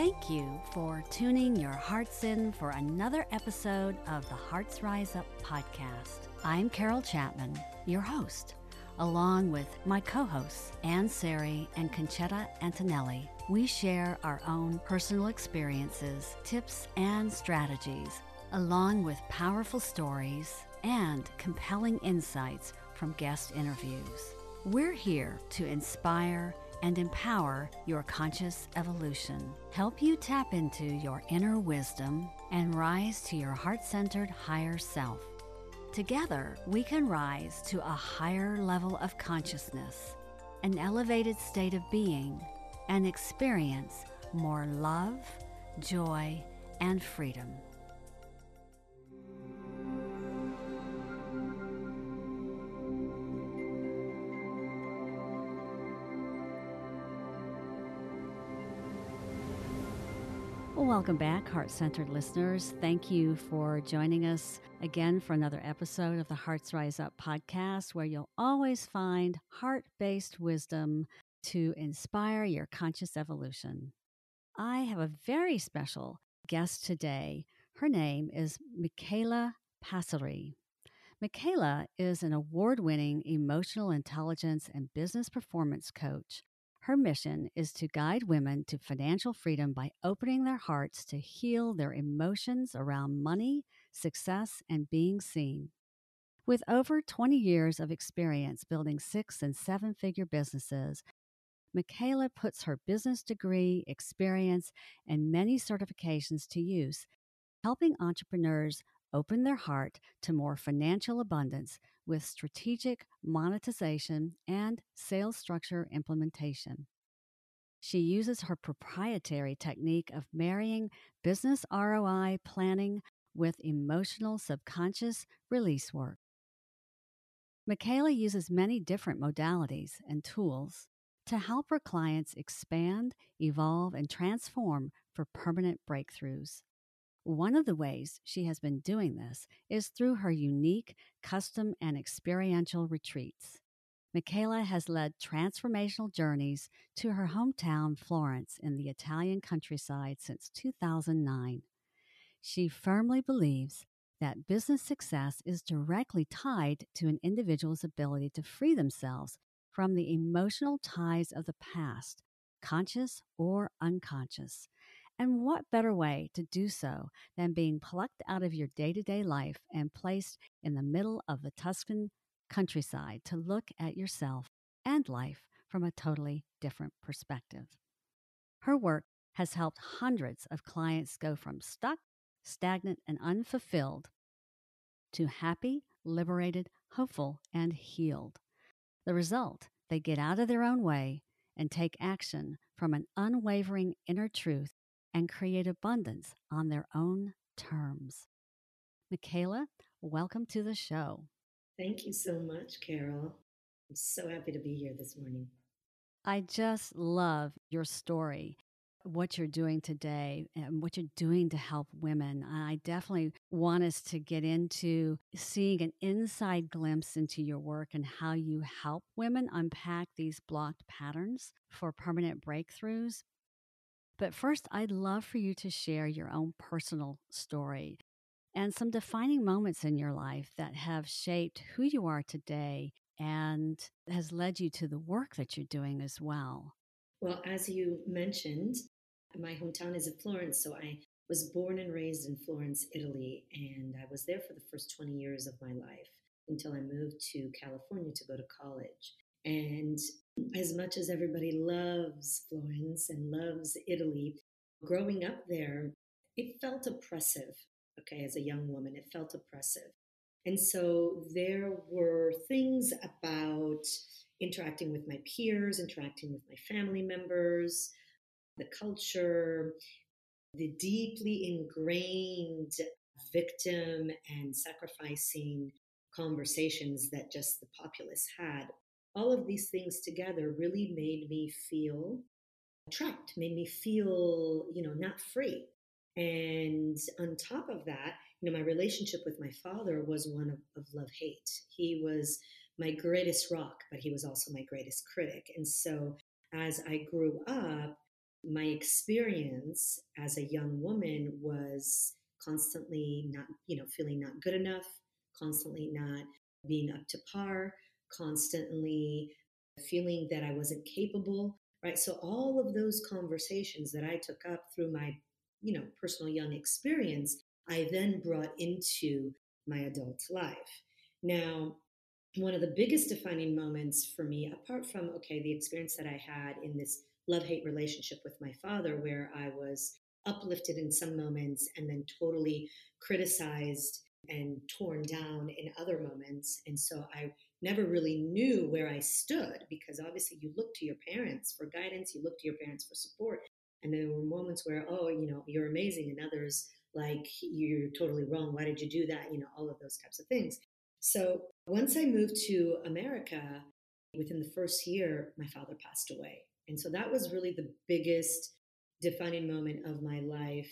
Thank you for tuning your hearts in for another episode of the Hearts Rise Up podcast. I'm Carol Chapman, your host, along with my co hosts, Ann Sari and Conchetta Antonelli. We share our own personal experiences, tips, and strategies, along with powerful stories and compelling insights from guest interviews. We're here to inspire and empower your conscious evolution, help you tap into your inner wisdom, and rise to your heart centered higher self. Together, we can rise to a higher level of consciousness, an elevated state of being, and experience more love, joy, and freedom. Welcome back, heart centered listeners. Thank you for joining us again for another episode of the Hearts Rise Up podcast, where you'll always find heart based wisdom to inspire your conscious evolution. I have a very special guest today. Her name is Michaela Passeri. Michaela is an award winning emotional intelligence and business performance coach her mission is to guide women to financial freedom by opening their hearts to heal their emotions around money, success, and being seen. With over 20 years of experience building six and seven figure businesses, Michaela puts her business degree, experience, and many certifications to use, helping entrepreneurs open their heart to more financial abundance with strategic monetization and sales structure implementation. She uses her proprietary technique of marrying business ROI planning with emotional subconscious release work. Michaela uses many different modalities and tools to help her clients expand, evolve, and transform for permanent breakthroughs. One of the ways she has been doing this is through her unique custom and experiential retreats. Michaela has led transformational journeys to her hometown, Florence, in the Italian countryside since 2009. She firmly believes that business success is directly tied to an individual's ability to free themselves from the emotional ties of the past, conscious or unconscious, and what better way to do so than being plucked out of your day to day life and placed in the middle of the Tuscan countryside to look at yourself and life from a totally different perspective? Her work has helped hundreds of clients go from stuck, stagnant, and unfulfilled to happy, liberated, hopeful, and healed. The result, they get out of their own way and take action from an unwavering inner truth and create abundance on their own terms. Michaela, welcome to the show. Thank you so much, Carol. I'm so happy to be here this morning. I just love your story, what you're doing today, and what you're doing to help women. I definitely want us to get into seeing an inside glimpse into your work and how you help women unpack these blocked patterns for permanent breakthroughs. But first, I'd love for you to share your own personal story and some defining moments in your life that have shaped who you are today and has led you to the work that you're doing as well. Well, as you mentioned, my hometown is in Florence, so I was born and raised in Florence, Italy, and I was there for the first 20 years of my life until I moved to California to go to college. And as much as everybody loves Florence and loves Italy, growing up there, it felt oppressive. Okay, as a young woman, it felt oppressive. And so there were things about interacting with my peers, interacting with my family members, the culture, the deeply ingrained victim and sacrificing conversations that just the populace had all of these things together really made me feel trapped, made me feel, you know, not free. And on top of that, you know, my relationship with my father was one of, of love hate. He was my greatest rock, but he was also my greatest critic. And so as I grew up, my experience as a young woman was constantly not, you know, feeling not good enough, constantly not being up to par, constantly feeling that I wasn't capable, right? So all of those conversations that I took up through my, you know, personal young experience, I then brought into my adult life. Now, one of the biggest defining moments for me, apart from, okay, the experience that I had in this love hate relationship with my father, where I was uplifted in some moments and then totally criticized and torn down in other moments. And so I never really knew where I stood because obviously you look to your parents for guidance, you look to your parents for support. And there were moments where, oh, you know, you're amazing, and others like you're totally wrong. Why did you do that? You know, all of those types of things. So once I moved to America, within the first year, my father passed away. And so that was really the biggest defining moment of my life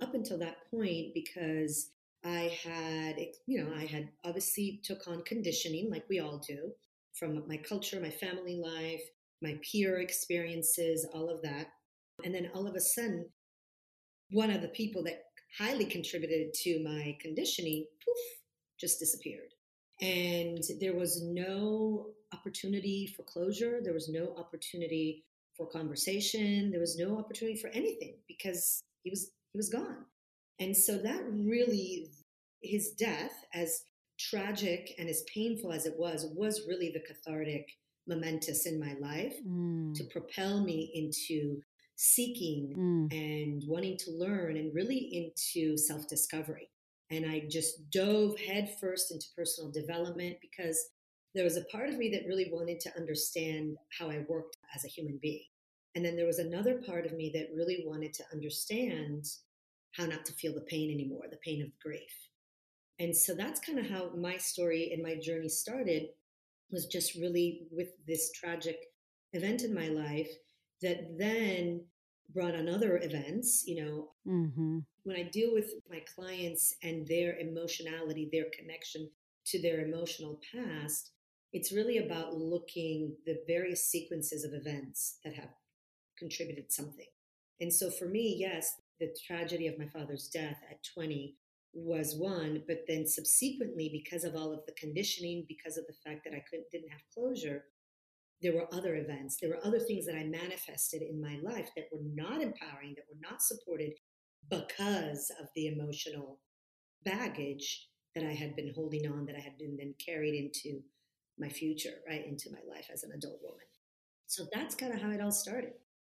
up until that point because I had, you know, I had obviously took on conditioning like we all do from my culture, my family life, my peer experiences, all of that. And then all of a sudden, one of the people that highly contributed to my conditioning, poof, just disappeared. And there was no opportunity for closure. There was no opportunity for conversation. There was no opportunity for anything because he was he was gone. And so that really his death, as tragic and as painful as it was, was really the cathartic momentous in my life mm. to propel me into seeking mm. and wanting to learn and really into self discovery. And I just dove headfirst into personal development because there was a part of me that really wanted to understand how I worked as a human being. And then there was another part of me that really wanted to understand how not to feel the pain anymore, the pain of grief. And so that's kind of how my story and my journey started was just really with this tragic event in my life that then brought on other events. You know, mm-hmm. when I deal with my clients and their emotionality, their connection to their emotional past, it's really about looking the various sequences of events that have contributed something. And so for me, yes, the tragedy of my father's death at 20 was one, but then subsequently, because of all of the conditioning, because of the fact that I couldn't didn't have closure, there were other events, there were other things that I manifested in my life that were not empowering, that were not supported because of the emotional baggage that I had been holding on, that I had been then carried into my future, right, into my life as an adult woman. So that's kind of how it all started.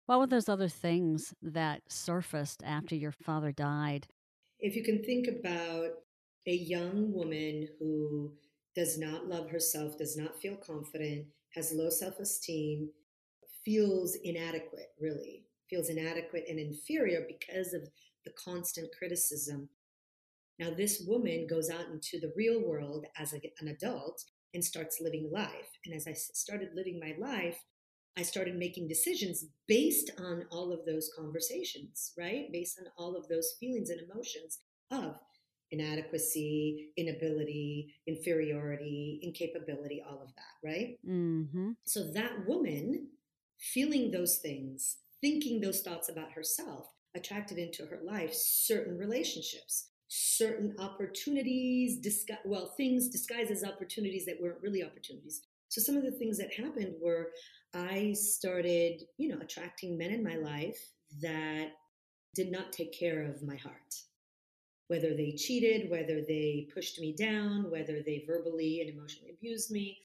What were those other things that surfaced after your father died? If you can think about a young woman who does not love herself, does not feel confident, has low self esteem, feels inadequate, really, feels inadequate and inferior because of the constant criticism. Now, this woman goes out into the real world as a, an adult and starts living life. And as I started living my life, I started making decisions based on all of those conversations, right? Based on all of those feelings and emotions of inadequacy, inability, inferiority, incapability, all of that, right? Mm-hmm. So that woman feeling those things, thinking those thoughts about herself, attracted into her life certain relationships, certain opportunities, disgu- well, things disguised as opportunities that weren't really opportunities. So some of the things that happened were I started, you know, attracting men in my life that did not take care of my heart whether they cheated, whether they pushed me down, whether they verbally and emotionally abused me.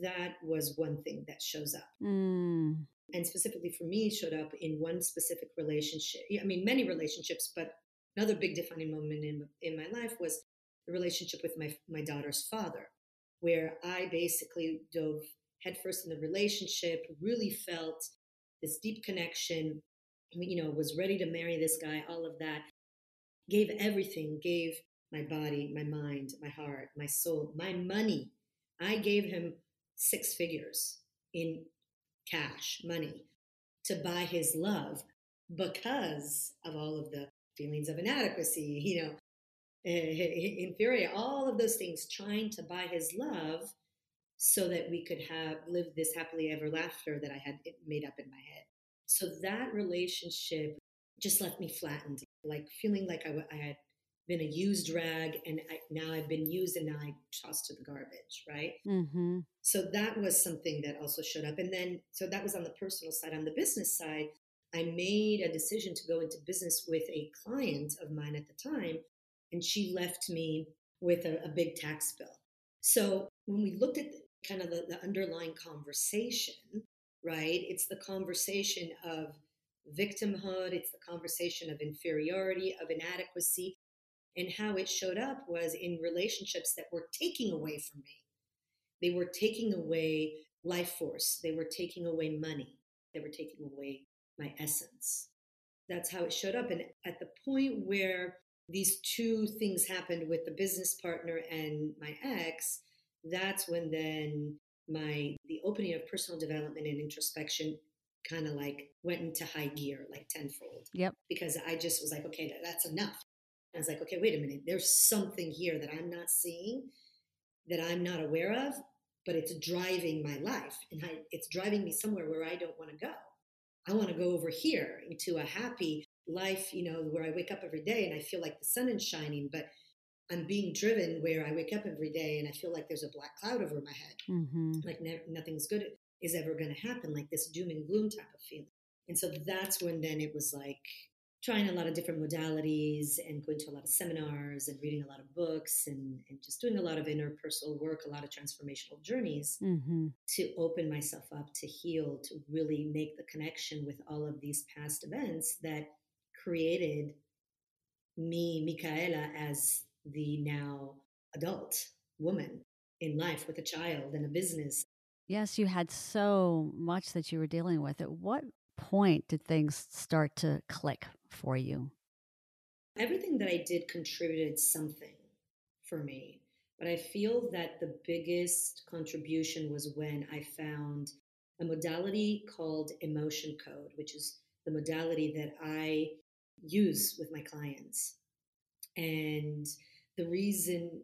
That was one thing that shows up. Mm. And specifically for me, showed up in one specific relationship. I mean, many relationships, but another big defining moment in, in my life was the relationship with my, my daughter's father, where I basically dove headfirst in the relationship, really felt this deep connection, you know, was ready to marry this guy, all of that gave everything, gave my body, my mind, my heart, my soul, my money. I gave him six figures in cash, money, to buy his love because of all of the feelings of inadequacy, you know, eh, eh, eh, inferior, all of those things, trying to buy his love so that we could have lived this happily ever after that I had made up in my head. So that relationship just left me flattened, like feeling like I, I had been a used rag and I, now I've been used and now I tossed to the garbage, right? Mm-hmm. So that was something that also showed up. And then, so that was on the personal side. On the business side, I made a decision to go into business with a client of mine at the time, and she left me with a, a big tax bill. So when we looked at kind of the, the underlying conversation, right, it's the conversation of victimhood, it's the conversation of inferiority, of inadequacy. And how it showed up was in relationships that were taking away from me. They were taking away life force, they were taking away money, they were taking away my essence. That's how it showed up. And at the point where these two things happened with the business partner and my ex, that's when then my the opening of personal development and introspection kind of like went into high gear, like tenfold. Yep. Because I just was like, okay, that's enough. I was like, okay, wait a minute. There's something here that I'm not seeing, that I'm not aware of, but it's driving my life, and I, it's driving me somewhere where I don't want to go. I want to go over here into a happy life, you know, where I wake up every day and I feel like the sun is shining, but I'm being driven where I wake up every day and I feel like there's a black cloud over my head. Mm-hmm. Like ne- nothing's good is ever going to happen, like this doom and gloom type of feeling. And so that's when then it was like trying a lot of different modalities and going to a lot of seminars and reading a lot of books and, and just doing a lot of interpersonal work, a lot of transformational journeys mm-hmm. to open myself up, to heal, to really make the connection with all of these past events that created me, Michaela, as the now adult woman in life with a child and a business. Yes, you had so much that you were dealing with. At what point did things start to click for you? Everything that I did contributed something for me. But I feel that the biggest contribution was when I found a modality called emotion code, which is the modality that I use with my clients. And the reason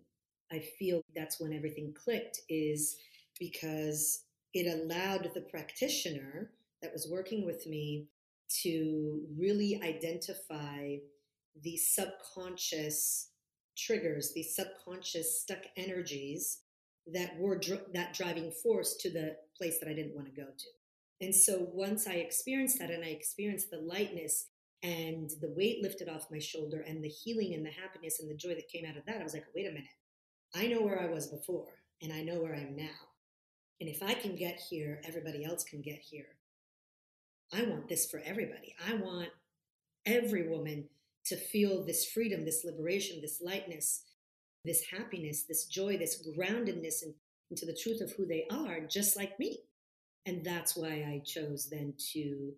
I feel that's when everything clicked is because it allowed the practitioner that was working with me to really identify these subconscious triggers, these subconscious stuck energies that were dr- that driving force to the place that I didn't want to go to. And so once I experienced that and I experienced the lightness and the weight lifted off my shoulder and the healing and the happiness and the joy that came out of that, I was like, wait a minute. I know where I was before and I know where I am now. And if I can get here, everybody else can get here. I want this for everybody. I want every woman to feel this freedom, this liberation, this lightness, this happiness, this joy, this groundedness in, into the truth of who they are, just like me. And that's why I chose then to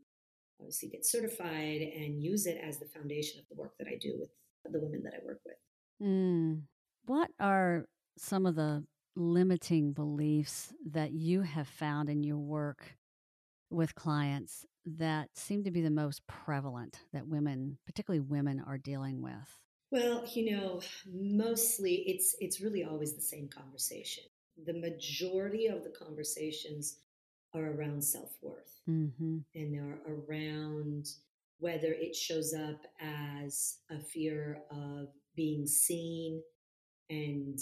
obviously get certified and use it as the foundation of the work that I do with the women that I work with. Mm. What are some of the limiting beliefs that you have found in your work with clients that seem to be the most prevalent that women, particularly women, are dealing with? Well, you know, mostly it's it's really always the same conversation. The majority of the conversations are around self-worth mm-hmm. and are around whether it shows up as a fear of being seen and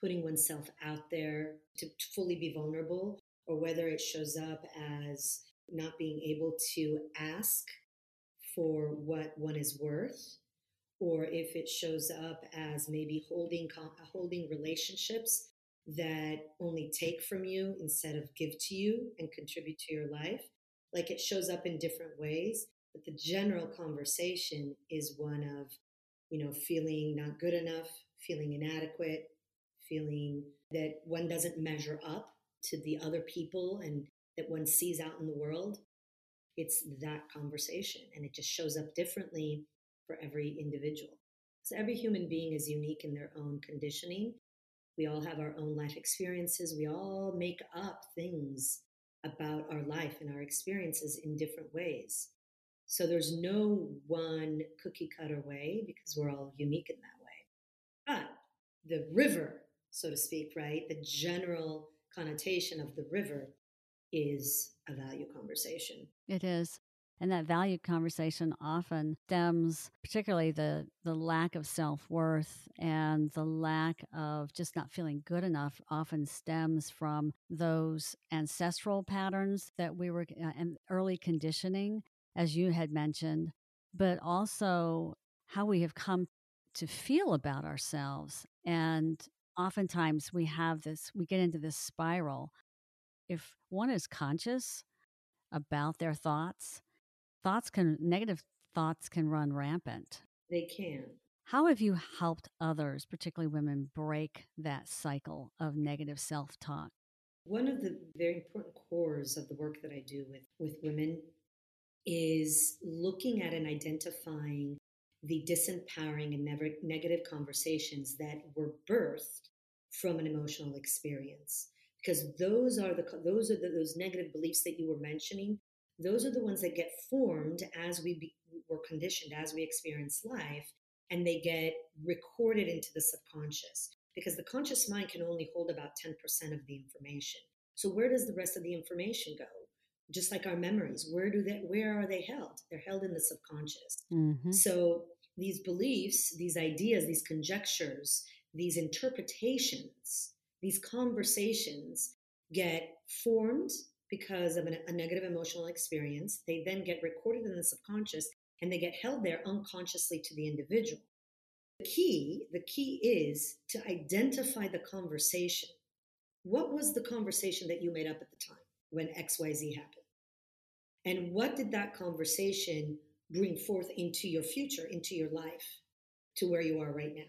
putting oneself out there to fully be vulnerable or whether it shows up as not being able to ask for what one is worth or if it shows up as maybe holding holding relationships that only take from you instead of give to you and contribute to your life like it shows up in different ways but the general conversation is one of you know feeling not good enough feeling inadequate feeling that one doesn't measure up to the other people and that one sees out in the world, it's that conversation. And it just shows up differently for every individual. So every human being is unique in their own conditioning. We all have our own life experiences. We all make up things about our life and our experiences in different ways. So there's no one cookie cutter way because we're all unique in that way. But the river, so to speak, right? The general connotation of the river is a value conversation. It is. And that value conversation often stems, particularly the, the lack of self worth and the lack of just not feeling good enough, often stems from those ancestral patterns that we were uh, early conditioning, as you had mentioned, but also how we have come to feel about ourselves. And oftentimes we have this, we get into this spiral. If one is conscious about their thoughts, thoughts can, negative thoughts can run rampant. They can. How have you helped others, particularly women, break that cycle of negative self talk? One of the very important cores of the work that I do with, with women is looking at and identifying the disempowering and never, negative conversations that were birthed from an emotional experience because those are the those are the, those negative beliefs that you were mentioning those are the ones that get formed as we be, were conditioned as we experience life and they get recorded into the subconscious because the conscious mind can only hold about 10% of the information. So where does the rest of the information go? Just like our memories where do they where are they held? They're held in the subconscious. Mm-hmm. so these beliefs these ideas these conjectures these interpretations these conversations get formed because of an, a negative emotional experience they then get recorded in the subconscious and they get held there unconsciously to the individual. The key the key is to identify the conversation. What was the conversation that you made up at the time when xyz happened? And what did that conversation bring forth into your future, into your life, to where you are right now?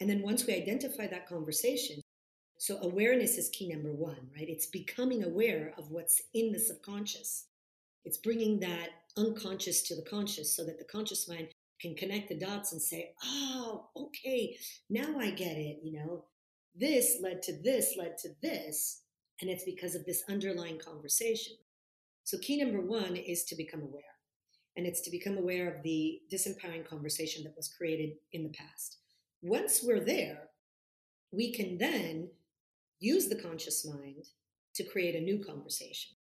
And then once we identify that conversation, so awareness is key number one, right? It's becoming aware of what's in the subconscious. It's bringing that unconscious to the conscious so that the conscious mind can connect the dots and say, oh, okay, now I get it. You know, this led to this, led to this. And it's because of this underlying conversation. So, key number one is to become aware. And it's to become aware of the disempowering conversation that was created in the past. Once we're there, we can then use the conscious mind to create a new conversation,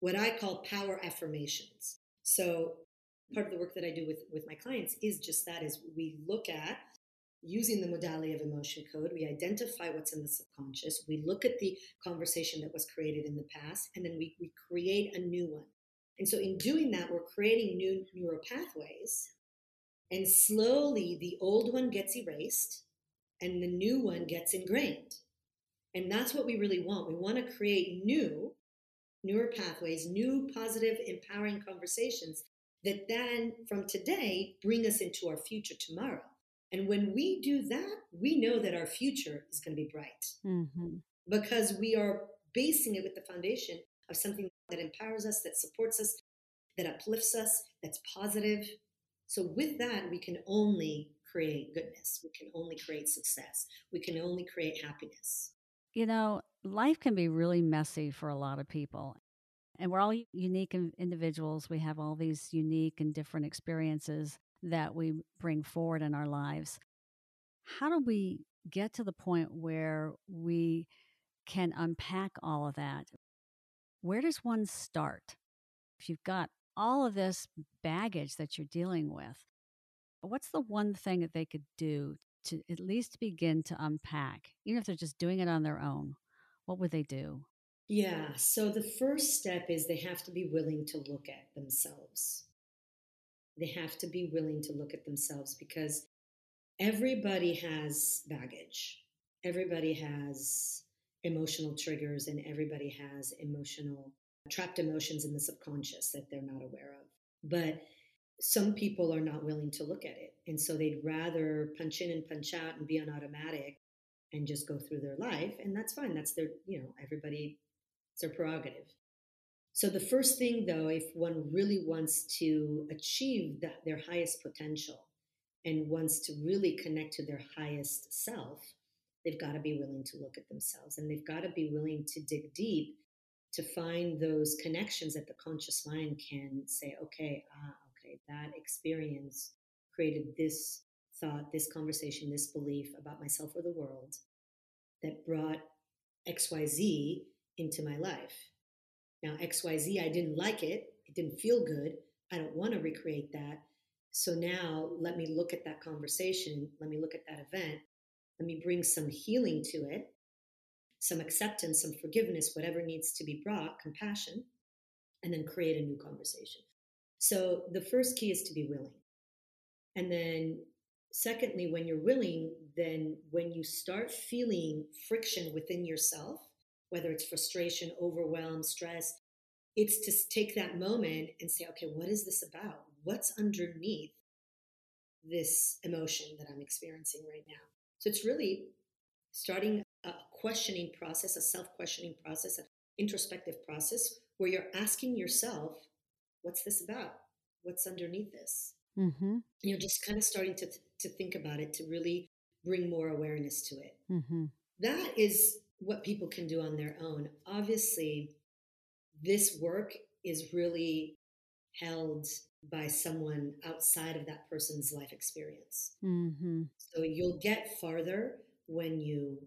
what I call power affirmations. So, part of the work that I do with, with my clients is just that is we look at using the modality of emotion code, we identify what's in the subconscious, we look at the conversation that was created in the past, and then we, we create a new one. And so, in doing that, we're creating new neural pathways, and slowly the old one gets erased and the new one gets ingrained. And that's what we really want. We want to create new neural pathways, new positive, empowering conversations that then from today bring us into our future tomorrow. And when we do that, we know that our future is going to be bright mm-hmm. because we are basing it with the foundation of something that empowers us, that supports us, that uplifts us, that's positive. So, with that, we can only create goodness. We can only create success. We can only create happiness. You know, life can be really messy for a lot of people. And we're all unique individuals. We have all these unique and different experiences that we bring forward in our lives. How do we get to the point where we can unpack all of that? Where does one start? If you've got all of this baggage that you're dealing with, what's the one thing that they could do to at least begin to unpack, even if they're just doing it on their own? What would they do? Yeah, so the first step is they have to be willing to look at themselves. They have to be willing to look at themselves because everybody has baggage. Everybody has emotional triggers and everybody has emotional trapped emotions in the subconscious that they're not aware of. But some people are not willing to look at it. And so they'd rather punch in and punch out and be on automatic and just go through their life. And that's fine. That's their, you know, everybody, it's their prerogative. So, the first thing, though, if one really wants to achieve that, their highest potential and wants to really connect to their highest self, they've got to be willing to look at themselves and they've got to be willing to dig deep to find those connections that the conscious mind can say, okay, ah, okay, that experience created this thought, this conversation, this belief about myself or the world that brought XYZ into my life now, XYZ, I didn't like it. It didn't feel good. I don't want to recreate that. So now let me look at that conversation. Let me look at that event. Let me bring some healing to it, some acceptance, some forgiveness, whatever needs to be brought, compassion, and then create a new conversation. So the first key is to be willing. And then, secondly, when you're willing, then when you start feeling friction within yourself, whether it's frustration, overwhelm, stress, it's to take that moment and say, okay, what is this about? What's underneath this emotion that I'm experiencing right now? So it's really starting a questioning process, a self questioning process, an introspective process where you're asking yourself, what's this about? What's underneath this? Mm-hmm. You know, just kind of starting to, to think about it to really bring more awareness to it. Mm-hmm. That is what people can do on their own. Obviously, this work is really held by someone outside of that person's life experience. Mm-hmm. So you'll get farther when you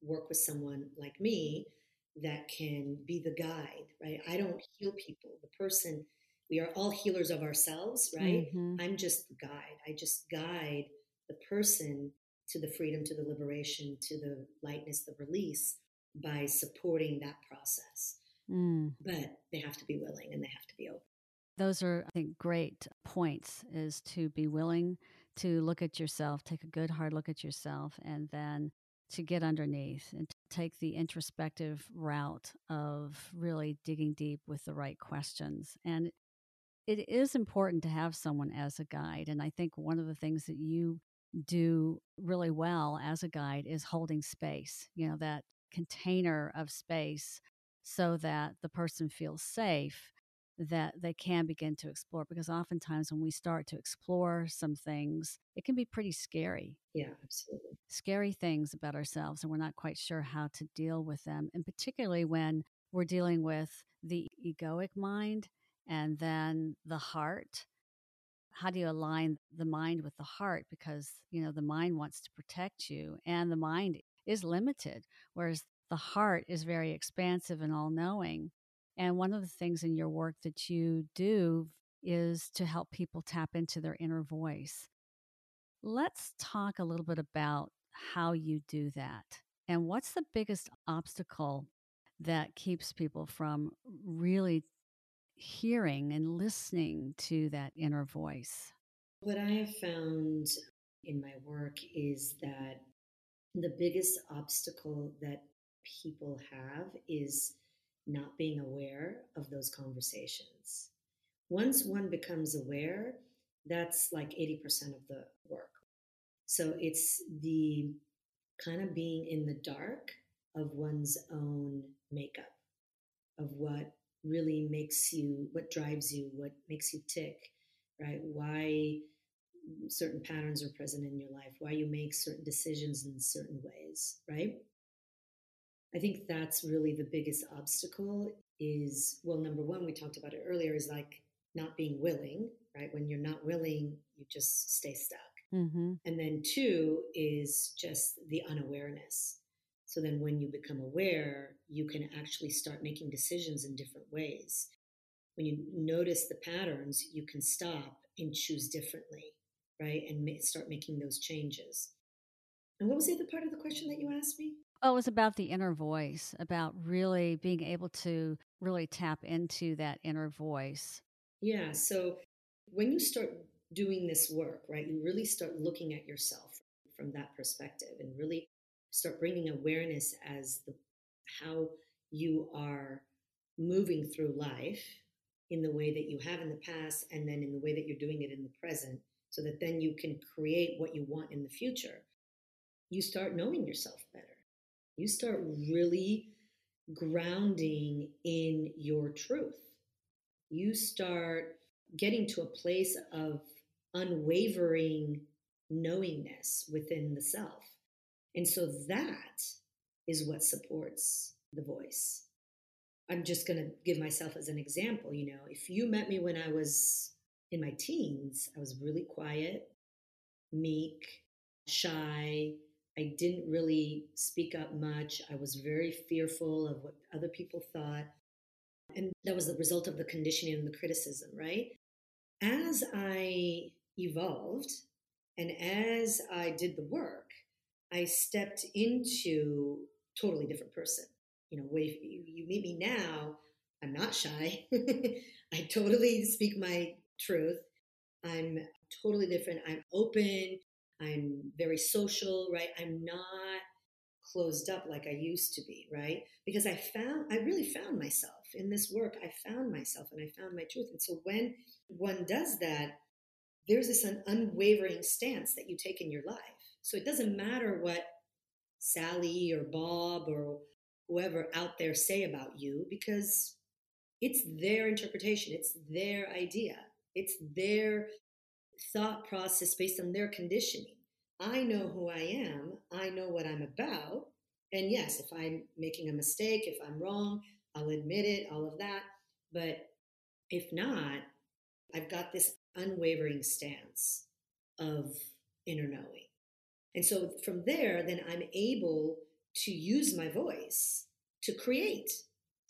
work with someone like me that can be the guide, right? I don't heal people. The person, we are all healers of ourselves, right? Mm-hmm. I'm just the guide. I just guide the person to the freedom, to the liberation, to the lightness, the release by supporting that process. Mm. But they have to be willing and they have to be open. Those are, I think, great points is to be willing to look at yourself, take a good hard look at yourself, and then to get underneath and to take the introspective route of really digging deep with the right questions. And it is important to have someone as a guide. And I think one of the things that you do really well as a guide is holding space, you know, that container of space so that the person feels safe that they can begin to explore because oftentimes when we start to explore some things it can be pretty scary. Yeah absolutely. Scary things about ourselves and we're not quite sure how to deal with them and particularly when we're dealing with the egoic mind and then the heart. How do you align the mind with the heart? Because you know the mind wants to protect you and the mind is limited whereas the heart is very expansive and all knowing. And one of the things in your work that you do is to help people tap into their inner voice. Let's talk a little bit about how you do that. And what's the biggest obstacle that keeps people from really hearing and listening to that inner voice? What I have found in my work is that the biggest obstacle that people have is not being aware of those conversations. Once one becomes aware, that's like 80% of the work. So it's the kind of being in the dark of one's own makeup, of what really makes you, what drives you, what makes you tick, right? Why certain patterns are present in your life, why you make certain decisions in certain ways, right? I think that's really the biggest obstacle is well, number one, we talked about it earlier, is like not being willing, right? When you're not willing, you just stay stuck. Mm-hmm. And then two is just the unawareness. So then when you become aware, you can actually start making decisions in different ways. When you notice the patterns, you can stop and choose differently, right? And start making those changes. And what was the other part of the question that you asked me? Oh, it was about the inner voice, about really being able to really tap into that inner voice. Yeah. So when you start doing this work, right, you really start looking at yourself from that perspective and really start bringing awareness as the how you are moving through life in the way that you have in the past and then in the way that you're doing it in the present so that then you can create what you want in the future you start knowing yourself better you start really grounding in your truth. You start getting to a place of unwavering knowingness within the self. And so that is what supports the voice. I'm just going to give myself as an example. You know, if you met me when I was in my teens, I was really quiet, meek, shy, I didn't really speak up much. I was very fearful of what other people thought. And that was the result of the conditioning and the criticism, right? as I evolved and as I did the work, I stepped into totally different person. You know, you, you meet me now, I'm not shy. I totally speak my truth. I'm totally different. I'm open. I'm very social, right? I'm not closed up like I used to be, right? Because I found, I really found myself in this work. I found myself and I found my truth. And so when one does that, there's this unwavering stance that you take in your life. So it doesn't matter what Sally or Bob or whoever out there say about you because it's their interpretation, it's their idea, it's their thought process based on their conditioning. I know who I am, I know what I'm about. And yes, if I'm making a mistake, if I'm wrong, I'll admit it, all of that. But if not, I've got this unwavering stance of inner knowing. And so from there, then I'm able to use my voice to create.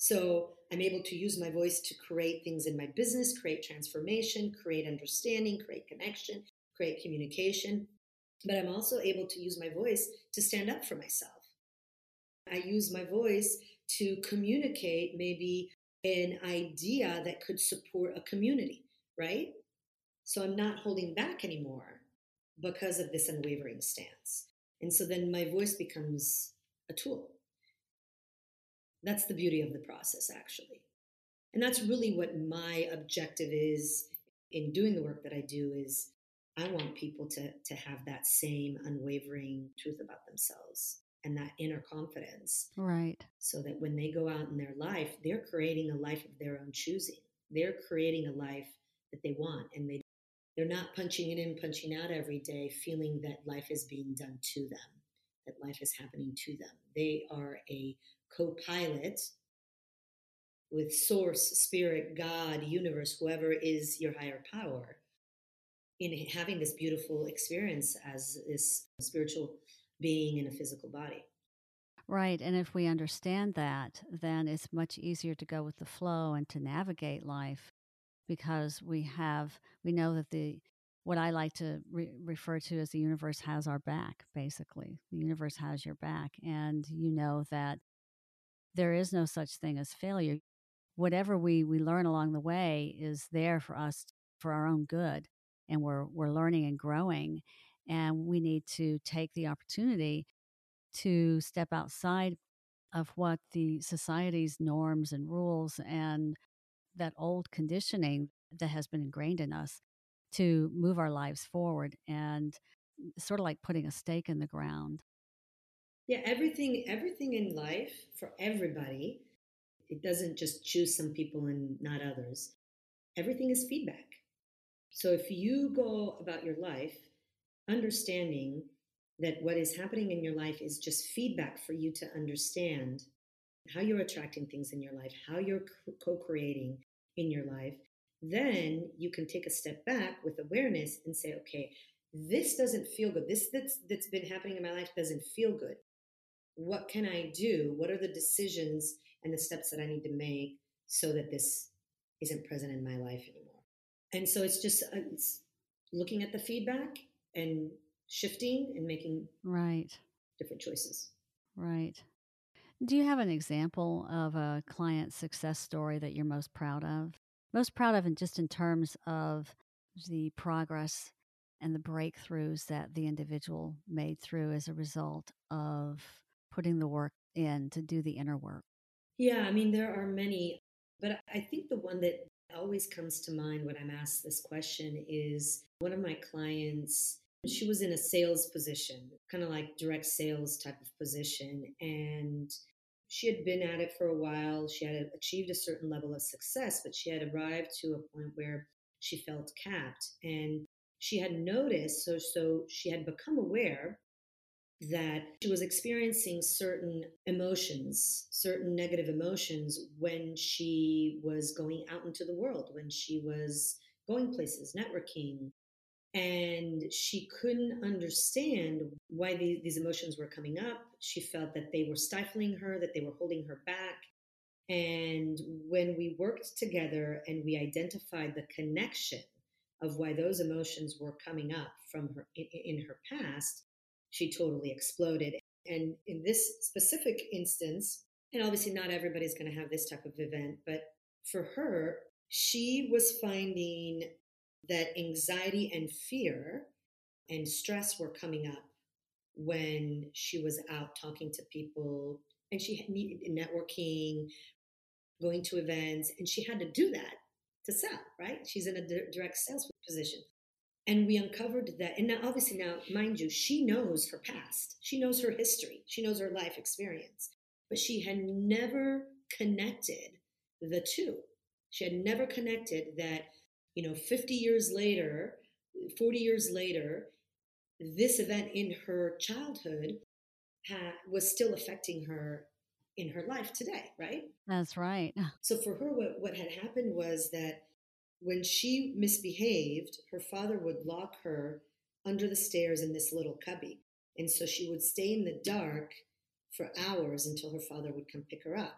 So I'm able to use my voice to create things in my business, create transformation, create understanding, create connection, create communication. But I'm also able to use my voice to stand up for myself. I use my voice to communicate maybe an idea that could support a community, right? So I'm not holding back anymore because of this unwavering stance. And so then my voice becomes a tool. That's the beauty of the process, actually. And that's really what my objective is in doing the work that I do is I want people to, to have that same unwavering truth about themselves and that inner confidence. Right. So that when they go out in their life, they're creating a life of their own choosing. They're creating a life that they want and they they're not punching it in, punching out every day, feeling that life is being done to them, that life is happening to them. They are a co pilot with source, spirit, God, universe, whoever is your higher power, in having this beautiful experience as this spiritual being in a physical body. Right. And if we understand that, then it's much easier to go with the flow and to navigate life because we have, we know that the, what I like to re- refer to as the universe has our back, basically. The universe has your back. And you know that there is no such thing as failure. Whatever we, we learn along the way is there for us for our own good. And we're, we're learning and growing. And we need to take the opportunity to step outside of what the society's norms and rules and that old conditioning that has been ingrained in us to move our lives forward and sort of like putting a stake in the ground. Yeah, everything everything in life for everybody, it doesn't just choose some people and not others. Everything is feedback. So if you go about your life understanding that what is happening in your life is just feedback for you to understand how you're attracting things in your life, how you're co creating in your life, then you can take a step back with awareness and say, okay, this doesn't feel good. This that's, that's been happening in my life doesn't feel good. What can I do? What are the decisions and the steps that I need to make so that this isn't present in my life anymore? And so it's just uh, it's looking at the feedback and shifting and making right different choices. Right. Do you have an example of a client success story that you're most proud of? Most proud of, and just in terms of the progress and the breakthroughs that the individual made through as a result of putting the work in to do the inner work? Yeah, I mean, there are many, but I think the one that always comes to mind when I'm asked this question is one of my clients. She was in a sales position, kind of like direct sales type of position. And she had been at it for a while. She had achieved a certain level of success, but she had arrived to a point where she felt capped. And she had noticed, so, so she had become aware that she was experiencing certain emotions, certain negative emotions when she was going out into the world, when she was going places, networking, and she couldn't understand why the, these emotions were coming up. She felt that they were stifling her, that they were holding her back. And when we worked together and we identified the connection of why those emotions were coming up from her in, in her past, she totally exploded. And in this specific instance, and obviously not everybody's going to have this type of event, but for her, she was finding that anxiety and fear and stress were coming up when she was out talking to people and she needed networking, going to events, and she had to do that to sell, right? She's in a direct sales position. And we uncovered that. And now, obviously, now, mind you, she knows her past, she knows her history, she knows her life experience, but she had never connected the two. She had never connected that, you know, 50 years later, 40 years later, this event in her childhood ha- was still affecting her in her life today, right? That's right. So for her, what, what had happened was that when she misbehaved, her father would lock her under the stairs in this little cubby. And so she would stay in the dark for hours until her father would come pick her up.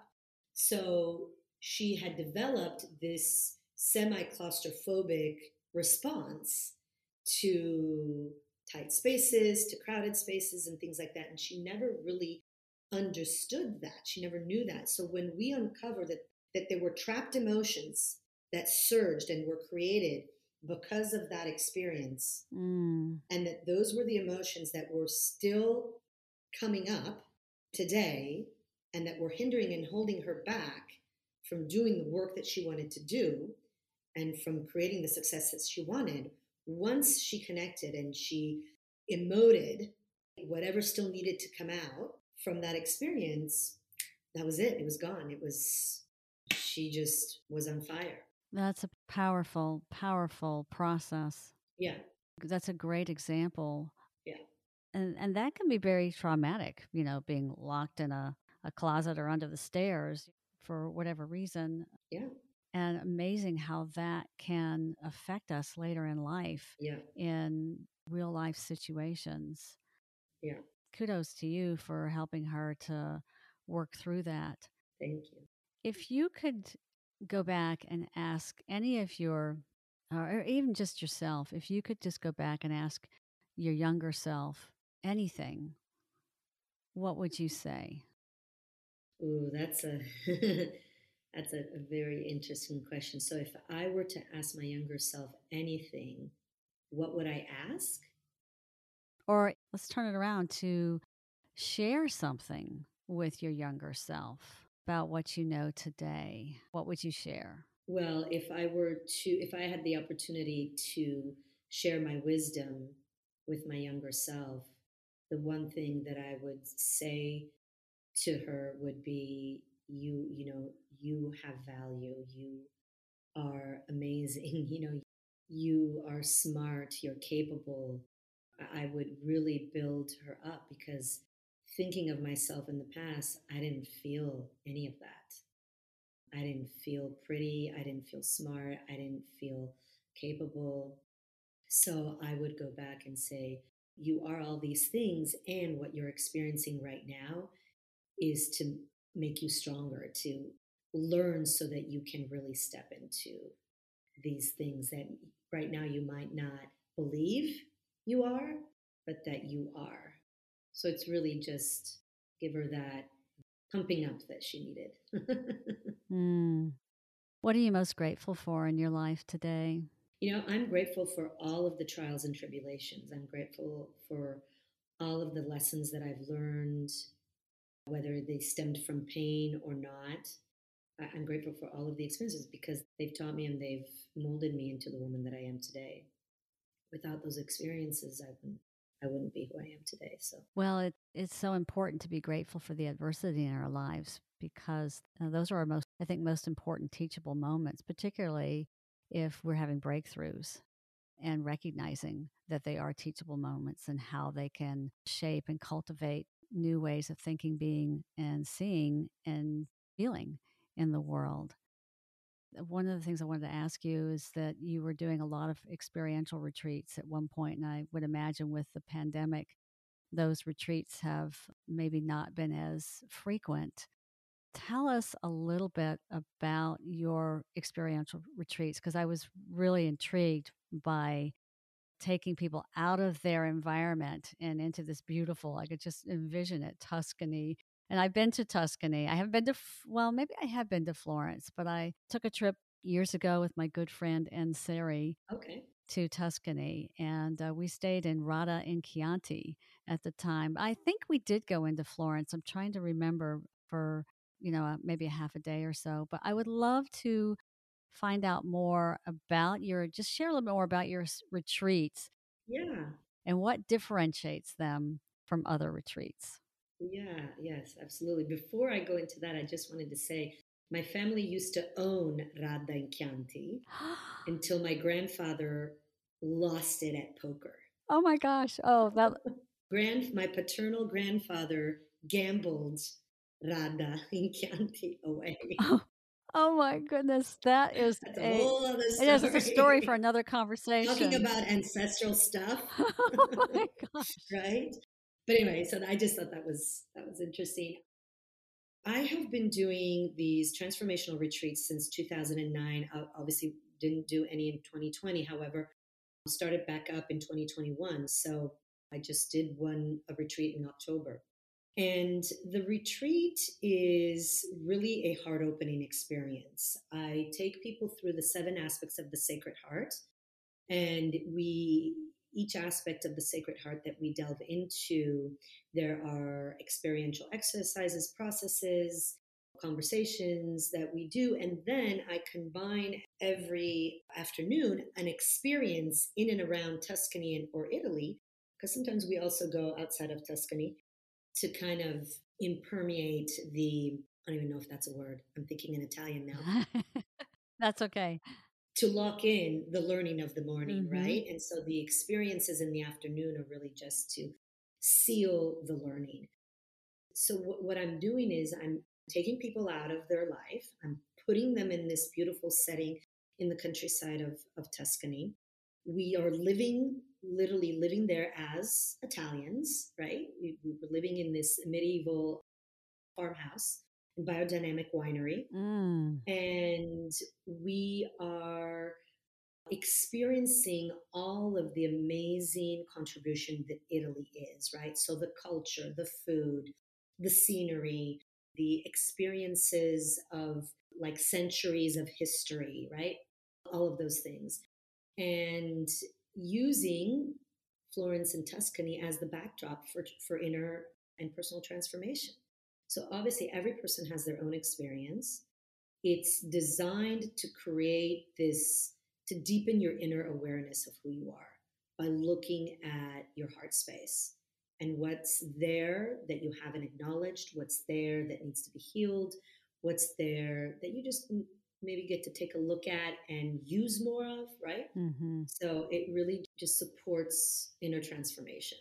So she had developed this semi claustrophobic response to tight spaces, to crowded spaces, and things like that. And she never really understood that. She never knew that. So when we uncovered that, that there were trapped emotions that surged and were created because of that experience, mm. and that those were the emotions that were still coming up today and that were hindering and holding her back from doing the work that she wanted to do and from creating the success that she wanted once she connected and she emoted whatever still needed to come out from that experience, that was it. It was gone. It was, she just was on fire. That's a powerful, powerful process. Yeah. That's a great example. Yeah. And, and that can be very traumatic, you know, being locked in a, a closet or under the stairs for whatever reason. Yeah and amazing how that can affect us later in life yeah. in real life situations. Yeah. Kudos to you for helping her to work through that. Thank you. If you could go back and ask any of your, uh, or even just yourself, if you could just go back and ask your younger self anything, what would you say? Ooh, that's a That's a, a, very interesting question. So, if I were to ask my younger self anything, what would I ask? Or let's turn it around to share something with your younger self about what you know today. What would you share? Well, if I were to, if I had the opportunity to share my wisdom with my younger self, the one thing that I would say to her would be you you know you have value you are amazing you know you are smart you're capable i would really build her up because thinking of myself in the past i didn't feel any of that i didn't feel pretty i didn't feel smart i didn't feel capable so i would go back and say you are all these things and what you're experiencing right now is to make you stronger, to learn so that you can really step into these things that right now you might not believe you are, but that you are. So it's really just give her that pumping up that she needed. mm. What are you most grateful for in your life today? You know, I'm grateful for all of the trials and tribulations. I'm grateful for all of the lessons that I've learned whether they stemmed from pain or not. I'm grateful for all of the experiences because they've taught me and they've molded me into the woman that I am today. Without those experiences, I wouldn't I wouldn't be who I am today. So well, it, it's so important to be grateful for the adversity in our lives because uh, those are our most, I think, most important teachable moments, particularly if we're having breakthroughs and recognizing that they are teachable moments and how they can shape and cultivate new ways of thinking, being, and seeing and feeling in the world. One of the things I wanted to ask you is that you were doing a lot of experiential retreats at one point, and I would imagine with the pandemic, those retreats have maybe not been as frequent. tell us a little bit about your experiential retreats because I was really intrigued by taking people out of their environment and into this beautiful, I could just envision it, Tuscany. And I've been to Tuscany. I haven't been to, well, maybe I have been to Florence, but I took a trip years ago with my good friend Ann Sari. Okay. To Tuscany, and uh, we stayed in Radda in Chianti at the time. I think we did go into Florence. I'm trying to remember for you know maybe a half a day or so. But I would love to find out more about your, just share a little bit more about your retreats. Yeah. And what differentiates them from other retreats. Yeah, yes, absolutely. Before I go into that, I just wanted to say my family used to own Radda in Chianti until my grandfather lost it at poker. Oh my gosh. Oh, that grand my paternal grandfather gambled Radda in Chianti away. Oh, Oh my goodness, that is That's a, a whole other story. It is a story for another conversation. Talking about ancestral stuff. oh my gosh. right? But anyway, so I just thought that was that was interesting. I have been doing these transformational retreats since 2009. I obviously didn't do any in 2020, however, started back up in 2021. So I just did one a retreat in October. And the retreat is really a heart opening experience. I take people through the seven aspects of the Sacred Heart, and we each aspect of the Sacred Heart that we delve into, there are experiential exercises, processes, conversations that we do. And then I combine every afternoon an experience in and around Tuscany or Italy, because sometimes we also go outside of Tuscany to kind of impermeate the I don't even know if that's a word. I'm thinking in Italian now. that's okay. To lock in the learning of the morning, mm-hmm. right? And so the experiences in the afternoon are really just to seal the learning. So w- what I'm doing is I'm taking people out of their life. I'm putting them in this beautiful setting in the countryside of, of Tuscany. We are living literally living there as Italians, right? We, we were living in this medieval farmhouse biodynamic winery. Mm. And we are experiencing all of the amazing contribution that Italy is, right? So the culture, the food, the scenery, the experiences of like centuries of history, right? All of those things. And using Florence and Tuscany as the backdrop for, for inner and personal transformation. So, obviously, every person has their own experience. It's designed to create this, to deepen your inner awareness of who you are by looking at your heart space and what's there that you haven't acknowledged, what's there that needs to be healed, what's there that you just maybe get to take a look at and use more of, right? Mm-hmm. So it really just supports inner transformation.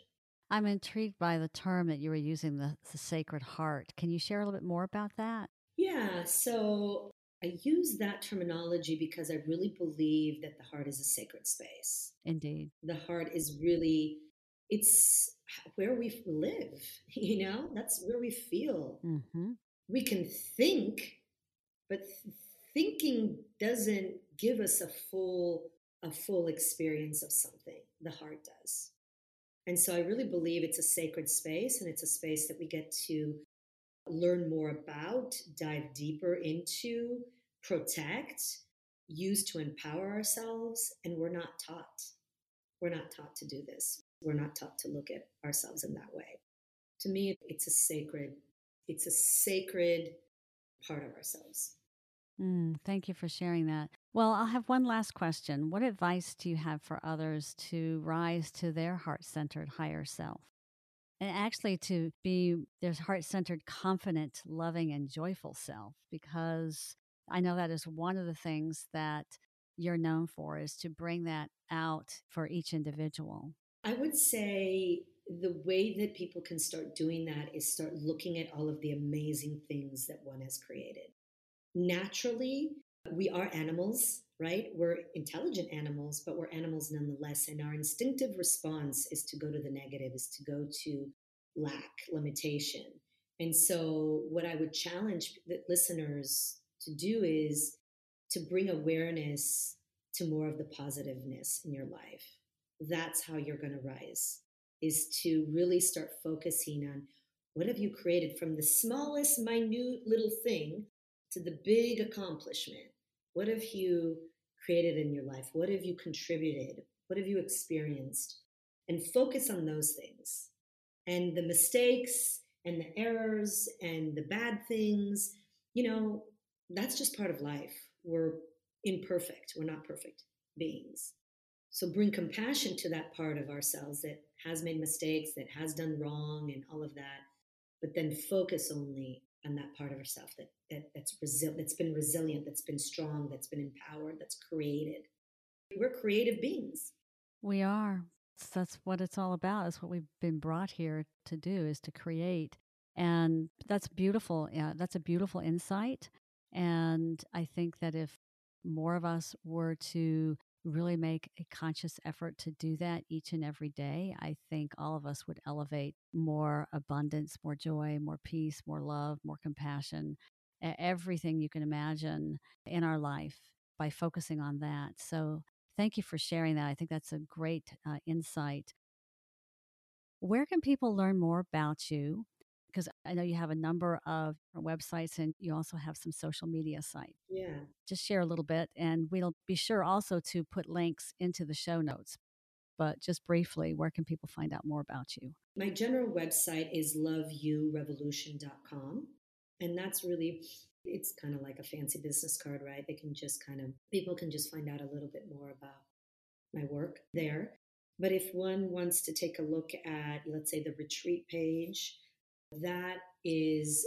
I'm intrigued by the term that you were using, the, the sacred heart. Can you share a little bit more about that? Yeah. So I use that terminology because I really believe that the heart is a sacred space. Indeed. The heart is really, it's where we live, you know, that's where we feel. Mm-hmm. We can think, but thinking doesn't give us a full a full experience of something the heart does and so i really believe it's a sacred space and it's a space that we get to learn more about dive deeper into protect use to empower ourselves and we're not taught. We're not taught to do this. We're not taught to look at ourselves in that way. To me it's a sacred it's a sacred part of ourselves Mm, thank you for sharing that. Well, I'll have one last question. What advice do you have for others to rise to their heart centered higher self? And actually, to be their heart centered, confident, loving, and joyful self, because I know that is one of the things that you're known for is to bring that out for each individual. I would say the way that people can start doing that is start looking at all of the amazing things that one has created naturally, we are animals, right? We're intelligent animals, but we're animals nonetheless. And our instinctive response is to go to the negative, is to go to lack, limitation. And so, what I would challenge the listeners to do is to bring awareness to more of the positiveness in your life. That's how you're going to rise, is to really start focusing on what have you created from the smallest, minute little thing to the big accomplishment? What have you created in your life? What have you contributed? What have you experienced? And focus on those things. And the mistakes and the errors and the bad things, you know, that's just part of life. We're imperfect, we're not perfect beings. So bring compassion to that part of ourselves that has made mistakes, that has done wrong, and all of that. But then focus only on that part of herself that, that that's resil- that's been resilient, that's been strong, that's been empowered, that's created. We're creative beings. We are. That's what it's all about. It's what we've been brought here to do is to create. And that's beautiful. Yeah, that's a beautiful insight. And I think that if more of us were to really make a conscious effort to do that each and every day, I think all of us would elevate more abundance, more joy, more peace, more love, more compassion, everything you can imagine in our life by focusing on that. So, thank you for sharing that. I think that's a great uh, insight. Where can people learn more about you? Because I know you have a number of websites and you also have some social media sites. Yeah. Just share a little bit, and we'll be sure also to put links into the show notes. But just briefly, where can people find out more about you? My general website is loveyourevolution.com. And that's really, it's kind of like a fancy business card, right? They can just kind of, people can just find out a little bit more about my work there. But if one wants to take a look at, let's say, the retreat page, that is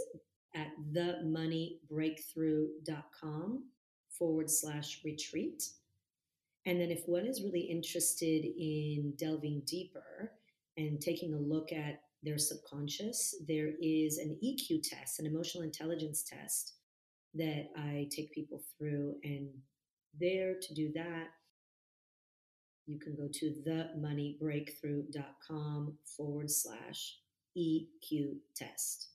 at themoneybreakthrough.com forward slash retreat. And then if one is really interested in delving deeper and taking a look at their subconscious, there is an EQ test, an emotional intelligence test that I take people through. And there to do that, you can go to themoneybreakthrough.com forward slash EQ test.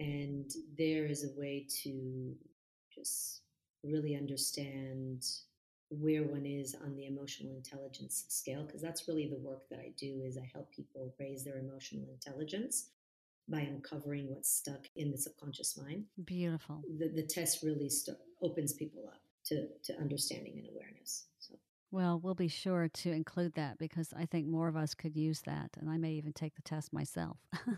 And there is a way to just really understand where one is on the emotional intelligence scale because that's really the work that I do is I help people raise their emotional intelligence by uncovering what's stuck in the subconscious mind. Beautiful. The, the test really st- opens people up to, to understanding and awareness. So well, we'll be sure to include that because I think more of us could use that. And I may even take the test myself.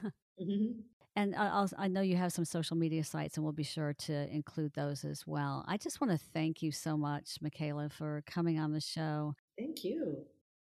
mm-hmm. And I'll, i know you have some social media sites, and we'll be sure to include those as well. I just want to thank you so much, Michaela, for coming on the show. Thank you.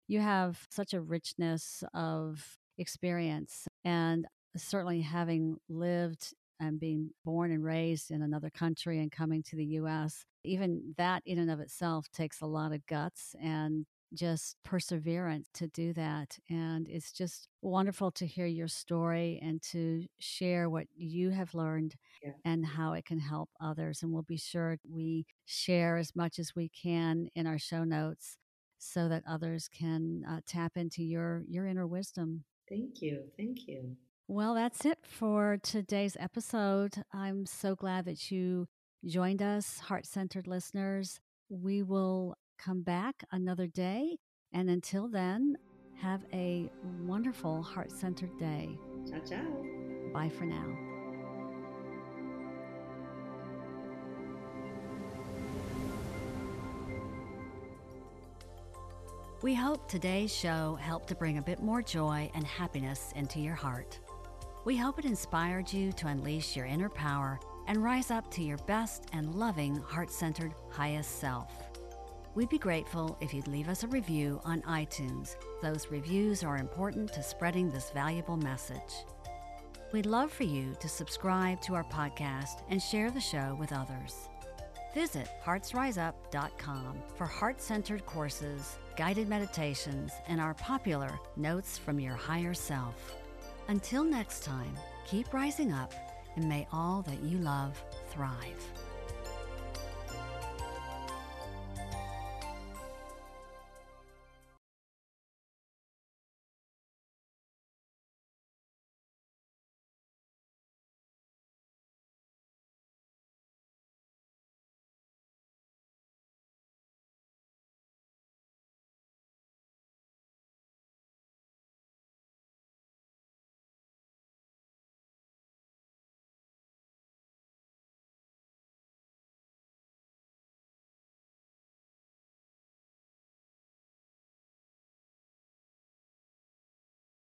You have such a richness of experience, and certainly having lived and being born and raised in another country and coming to the US, even that in and of itself takes a lot of guts and just perseverance to do that. And it's just wonderful to hear your story and to share what you have learned yeah. and how it can help others. And we'll be sure we share as much as we can in our show notes so that others can uh, tap into your your inner wisdom. Thank you. Thank you. Well, that's it for today's episode. I'm so glad that you joined us, heart centered listeners. We will come back another day. And until then, have a wonderful heart centered day. Ciao, ciao. Bye for now. We hope today's show helped to bring a bit more joy and happiness into your heart. We hope it inspired you to unleash your inner power and rise up to your best and loving, heart centered, highest self. We'd be grateful if you'd leave us a review on iTunes. Those reviews are important to spreading this valuable message. We'd love for you to subscribe to our podcast and share the show with others. Visit heartsriseup.com for heart centered courses, guided meditations, and our popular Notes from Your Higher Self. Until next time, keep rising up and may all that you love thrive.